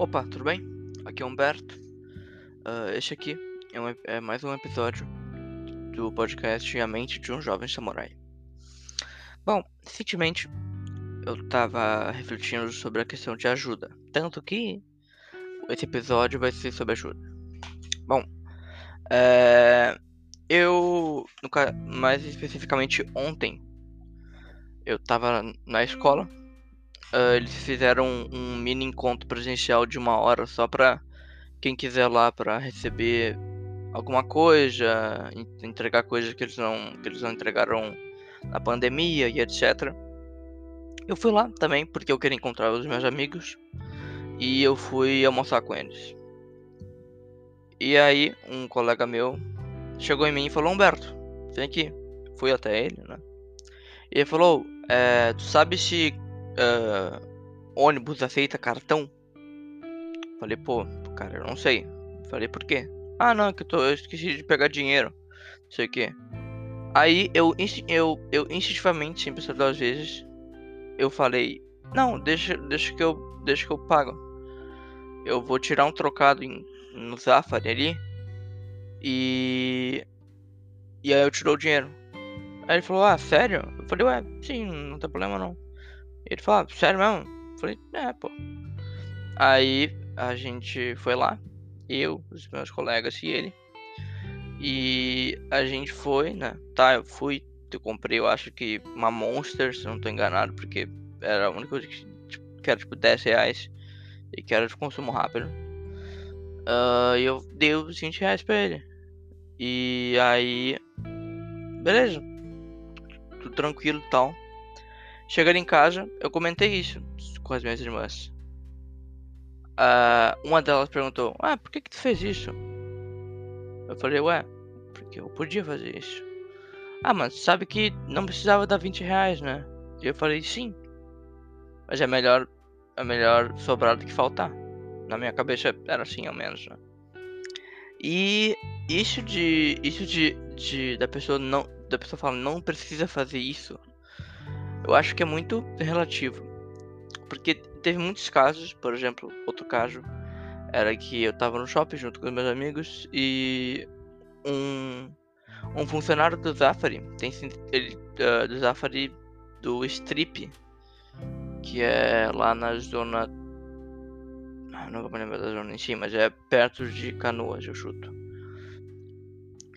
Opa, tudo bem? Aqui é Humberto. Uh, este aqui é, um, é, mais um episódio do podcast A Mente de um Jovem Samurai. Bom, recentemente eu tava refletindo sobre a questão de ajuda. Tanto que esse episódio vai ser sobre ajuda. Bom, é, eu, mais especificamente ontem, eu tava na escola uh, eles fizeram um, um, mini encontro presencial de uma hora só pra quem quiser lá para receber alguma coisa, entregar coisas que eles não, que eles não entregaram na pandemia e etc. Eu fui lá também porque eu queria encontrar os meus amigos e eu fui almoçar com eles. E aí um colega meu chegou em mim e falou Humberto, vem aqui. Fui até ele, né? E ele falou, é, tu sabe se uh, ônibus aceita cartão? Falei, pô, cara, eu não sei. Falei, por quê? Ah, não, que eu, tô, eu esqueci de pegar dinheiro. Não sei o quê. Aí eu, eu, eu instintivamente, sem pensar duas vezes, eu falei, não, deixa, deixa que eu, deixa que eu pago. Eu vou tirar um trocado em, no Zafari ali. E. E aí eu tirou o dinheiro. Aí ele falou, ah, sério? Eu falei, ué, sim, não tem problema não. Ele falou, ah, sério mesmo? Falei, é, pô. Aí a gente foi lá, eu, os meus colegas e ele. E a gente foi, né? Tá, eu fui, eu comprei, eu acho que uma Monster, se não tô enganado, porque era a única coisa que, tipo, que era tipo 10 reais e que era de consumo rápido. Uh, e eu dei os 20 reais pra ele. E aí, beleza, tudo tranquilo e tal. Chegando em casa, eu comentei isso com as minhas irmãs. Uh, uma delas perguntou: Ah, por que, que tu fez isso? Eu falei: Ué, porque eu podia fazer isso. Ah, mas sabe que não precisava dar 20 reais, né? E eu falei: Sim, mas é melhor, é melhor sobrar do que faltar. Na minha cabeça era assim, ao menos, né? E isso de. Isso de, de. Da pessoa não. Da pessoa falar, não precisa fazer isso eu acho que é muito relativo. Porque teve muitos casos, por exemplo, outro caso era que eu tava no shopping junto com meus amigos e um, um funcionário do Zafari, tem ele, uh, do Zafari do Strip, que é lá na zona. Ah, não vou me lembrar da zona em si, mas é perto de Canoas, eu chuto.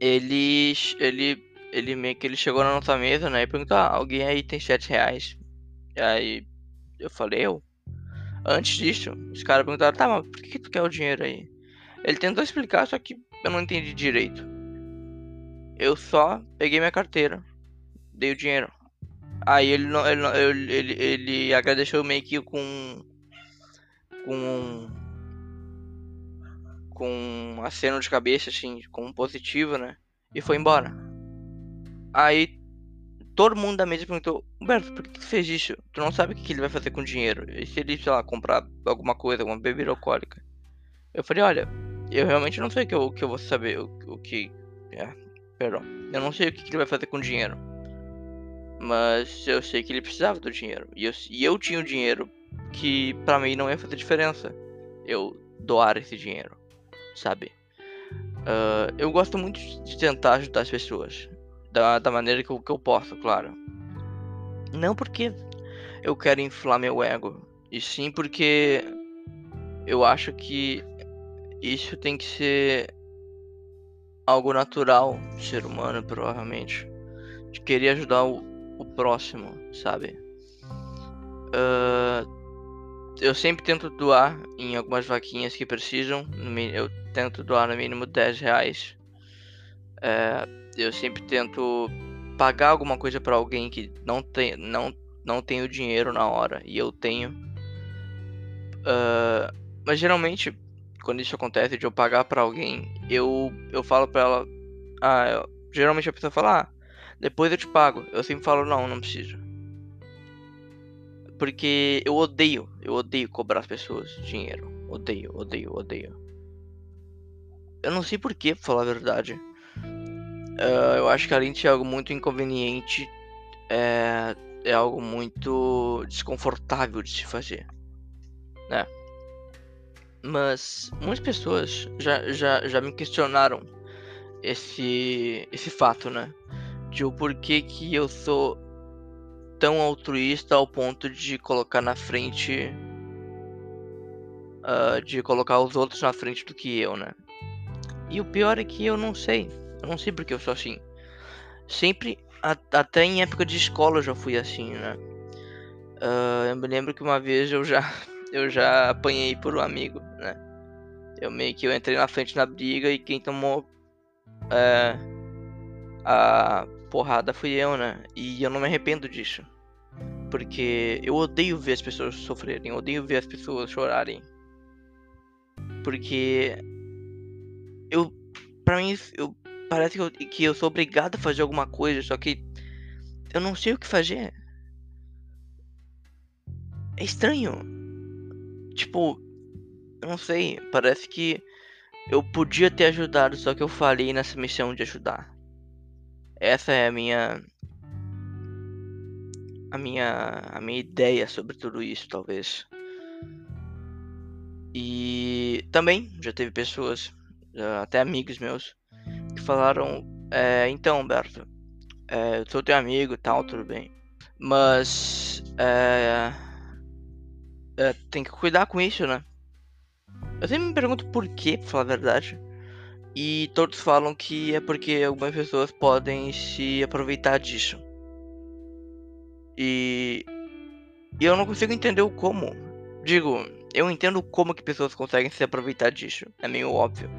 Ele, ele ele meio que ele chegou na nossa mesa, né? E perguntou, ah, alguém aí tem 7 reais? E aí eu falei, eu. Antes disso, os caras perguntaram, tá, mas por que, tu quer o dinheiro aí? Ele tentou explicar, só que eu não entendi direito. Eu só peguei minha carteira, dei o dinheiro. Aí ele não, ele, ele, ele, ele agradeceu meio que com com com um aceno de cabeça assim, com um positivo, né? E foi embora. Aí todo mundo da mesa perguntou: Humberto, por que tu fez isso? Tu não sabe o que ele vai fazer com o dinheiro. E se ele, sei lá, comprar alguma coisa, alguma bebida alcoólica? Eu falei: Olha, eu realmente não sei o que eu, que eu vou saber. O, o que. É, perdão. Eu não sei o que ele vai fazer com o dinheiro. Mas eu sei que ele precisava do dinheiro. E eu, e eu tinha o dinheiro que pra mim não ia fazer diferença. Eu doar esse dinheiro, sabe? Uh, eu gosto muito de tentar ajudar as pessoas da, da maneira que eu, que eu posso, claro. Não porque eu quero inflar meu ego, e sim porque eu acho que isso tem que ser algo natural do ser humano, provavelmente. De querer ajudar o, o próximo, sabe? Uh, eu sempre tento doar em algumas vaquinhas que precisam. Eu tento doar no mínimo 10 reais. Uh, eu sempre tento pagar alguma coisa para alguém que não tem, não, não tem o dinheiro na hora e eu tenho. Uh, mas geralmente, quando isso acontece de eu pagar para alguém, eu, eu falo para ela. Ah, eu, geralmente a pessoa fala, ah, depois eu te pago. Eu sempre falo, não, não preciso. Porque eu odeio, eu odeio cobrar as pessoas dinheiro. Odeio, odeio, odeio. Eu não sei porquê, pra falar a verdade. Uh, eu acho que além de ser algo muito inconveniente, é, é algo muito desconfortável de se fazer, né? Mas muitas pessoas já, já, já me questionaram esse, esse fato, né? De o porquê que eu sou tão altruísta ao ponto de colocar na frente. Uh, de colocar os outros na frente do que eu, né? E o pior é que eu não sei. Não sei porque eu sou assim. Sempre, até em época de escola eu já fui assim, né? Uh, eu me lembro que uma vez eu já, eu já apanhei por um amigo, né? Eu meio que eu entrei na frente na briga e quem tomou é, a porrada fui eu, né? E eu não me arrependo disso. Porque eu odeio ver as pessoas sofrerem, odeio ver as pessoas chorarem. Porque eu, pra mim, eu parece que eu, que eu sou obrigado a fazer alguma coisa, só que eu não sei o que fazer. É estranho. Tipo, eu não sei, parece que eu podia ter ajudado, só que eu falhei nessa missão de ajudar. Essa é a minha a minha a minha ideia sobre tudo isso, talvez. E também já teve pessoas, até amigos meus, falaram: é, Então, Humberto, é, eu sou teu amigo e tal, tudo bem. Mas é, é, tem que cuidar com isso, né? Eu sempre me pergunto por quê, pra falar a verdade. E todos falam que é porque algumas pessoas podem se aproveitar disso. E, e eu não consigo entender o como. Digo, eu entendo como que pessoas conseguem se aproveitar disso. É meio óbvio.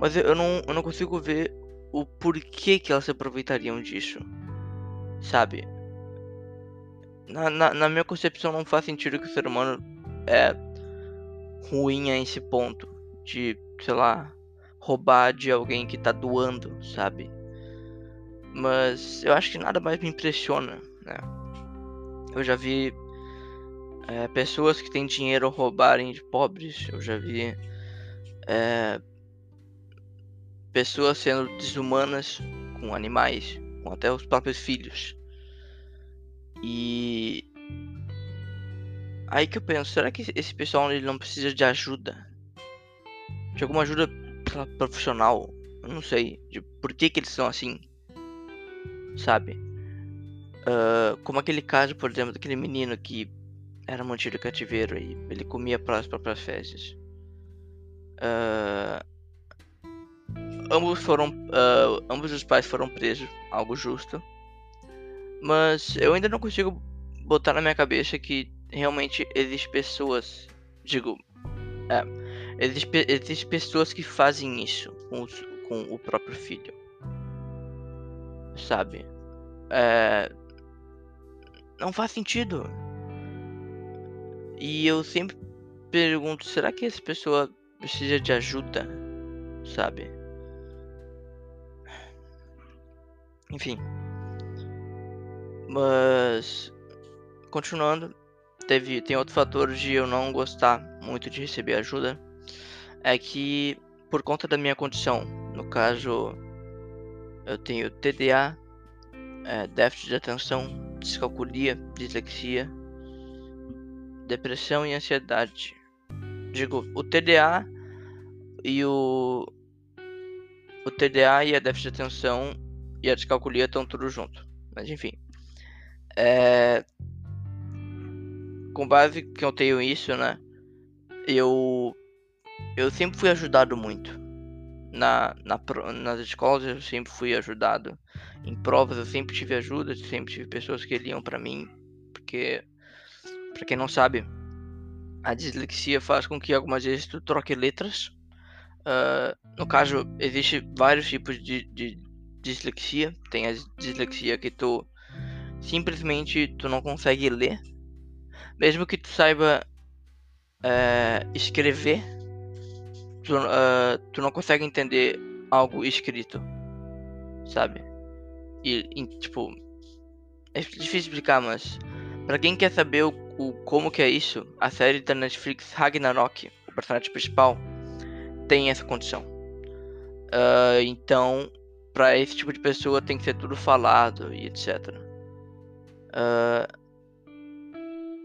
Mas eu não, eu não consigo ver o porquê que elas se aproveitariam disso. Sabe? Na, na, na minha concepção não faz sentido que o ser humano é ruim a esse ponto de, sei lá, roubar de alguém que tá doando, sabe? Mas eu acho que nada mais me impressiona, né? Eu já vi é, pessoas que têm dinheiro roubarem de pobres, eu já vi é, pessoas sendo desumanas com animais, com até os próprios filhos. E Aí que eu penso, será que esse pessoal ele não precisa de ajuda? De alguma ajuda profissional? Eu não sei. De por que, que eles são assim? Sabe? Uh, como aquele caso, por exemplo, daquele menino que era mantido cativeiro e ele comia as próprias fezes. Uh, ambos foram. Uh, ambos os pais foram presos, algo justo. Mas eu ainda não consigo botar na minha cabeça que realmente existem pessoas, digo, é, existem, pessoas que fazem isso com, os, com o próprio filho, sabe? É, não faz sentido. E eu sempre pergunto, será que essa pessoa precisa de ajuda, sabe? Enfim. Mas continuando, teve tem outro fator de eu não gostar muito de receber ajuda é que por conta da minha condição, no caso eu tenho TDA, é, déficit de atenção, descalculia, dislexia, depressão e ansiedade. Digo, o TDA e o o TDA e a déficit de atenção e a descalculia estão tudo junto. Mas enfim. É, com base que eu tenho isso, né? Eu eu sempre fui ajudado muito. Na, na, nas escolas eu sempre fui ajudado. Em provas eu sempre tive ajuda, sempre tive pessoas que liam para mim, porque para quem não sabe, a dislexia faz com que algumas vezes tu troque letras. Uh, no caso, existe vários tipos de, de dislexia. Tem a dislexia que tu simplesmente tu não consegue ler mesmo que tu saiba é, escrever, tu, uh, tu, não consegue entender algo escrito, sabe? E, e, tipo, é difícil explicar, mas para quem quer saber o, o, como que é isso, a série da Netflix Ragnarok, o personagem principal, tem essa condição. Uh, então, para esse tipo de pessoa tem que ser tudo falado e etc. Uh,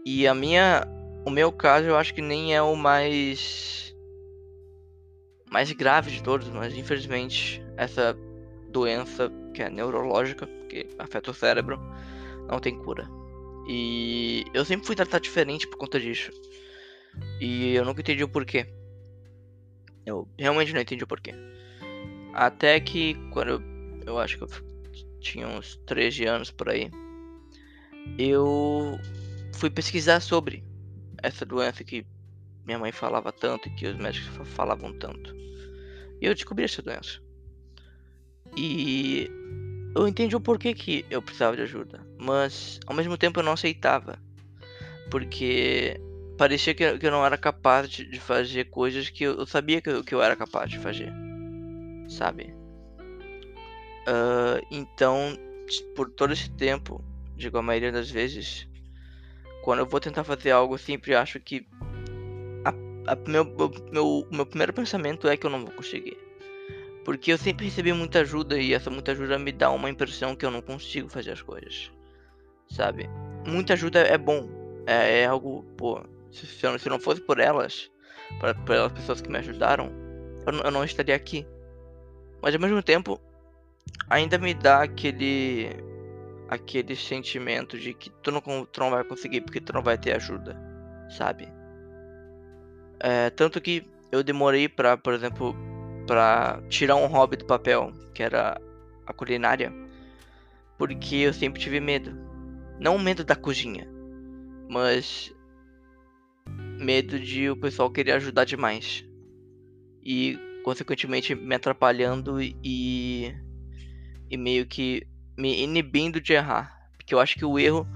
e a minha o meu caso eu acho que nem é o mais mais grave de todos, mas infelizmente essa doença que é neurológica, que afeta o cérebro, não tem cura. E eu sempre fui tratado diferente por conta disso. E eu nunca entendi o porquê. Eu realmente não entendi o porquê. Até que quando eu, eu acho que eu tinha uns 13 anos por aí, eu fui pesquisar sobre essa doença que minha mãe falava tanto e que os médicos falavam tanto. E eu descobri essa doença. E eu entendi o porquê que eu precisava de ajuda, mas ao mesmo tempo eu não aceitava, porque parecia que eu, não era capaz de, fazer coisas que eu, sabia que eu, que eu era capaz de fazer, sabe? Uh, então, por todo esse tempo, digo a maioria das vezes, quando eu vou tentar fazer algo, eu sempre acho que a, a, meu, meu, meu primeiro pensamento é que eu não vou conseguir. Porque eu sempre recebi muita ajuda e essa muita ajuda me dá uma impressão que eu não consigo fazer as coisas. Sabe? Muita ajuda é bom. É, é algo, pô. Se, se, eu, se não fosse por elas, por, por as pessoas que me ajudaram, eu, eu não estaria aqui. Mas ao mesmo tempo, ainda me dá aquele aquele sentimento de que tu não, tu não vai conseguir porque tu não vai ter ajuda, sabe? É, tanto que eu demorei pra, por exemplo, para tirar um hobby do papel, que era a culinária, porque eu sempre tive medo. Não medo da cozinha, mas medo de o pessoal querer ajudar demais. E consequentemente me atrapalhando e e meio que me inibindo de errar, porque eu acho que o erro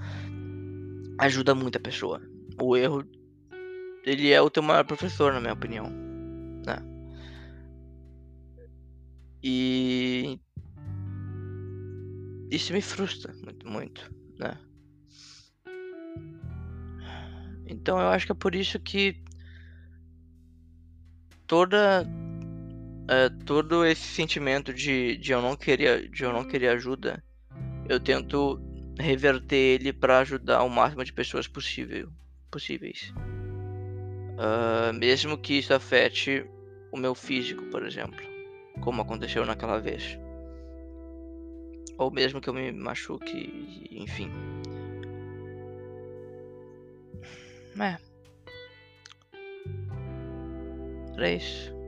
ajuda muito a pessoa. O erro ele é o teu maior professor, na minha opinião, né? E isso me frustra muito, muito, né? Então eu acho que é por isso que toda é, todo esse sentimento de, de eu não querer de eu não querer ajuda, eu tento reverter ele para ajudar o máximo de pessoas possível, possíveis. Uh, mesmo que isso afete o meu físico, por exemplo como aconteceu naquela vez. Ou mesmo que eu me machuque, enfim. É. Era isso.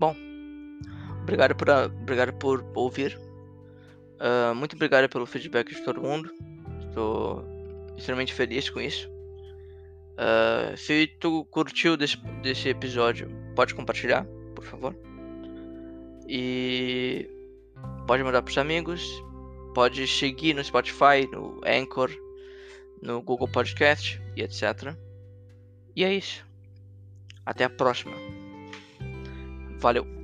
Bom, obrigado por, obrigado por ouvir. Uh, muito obrigado pelo feedback de todo mundo. Estou extremamente feliz com isso. Uh, se tu curtiu desse, desse episódio, pode compartilhar, por favor. E pode mandar para os amigos. Pode seguir no Spotify, no Anchor, no Google Podcast e etc. E é isso. Até a próxima. Valeu.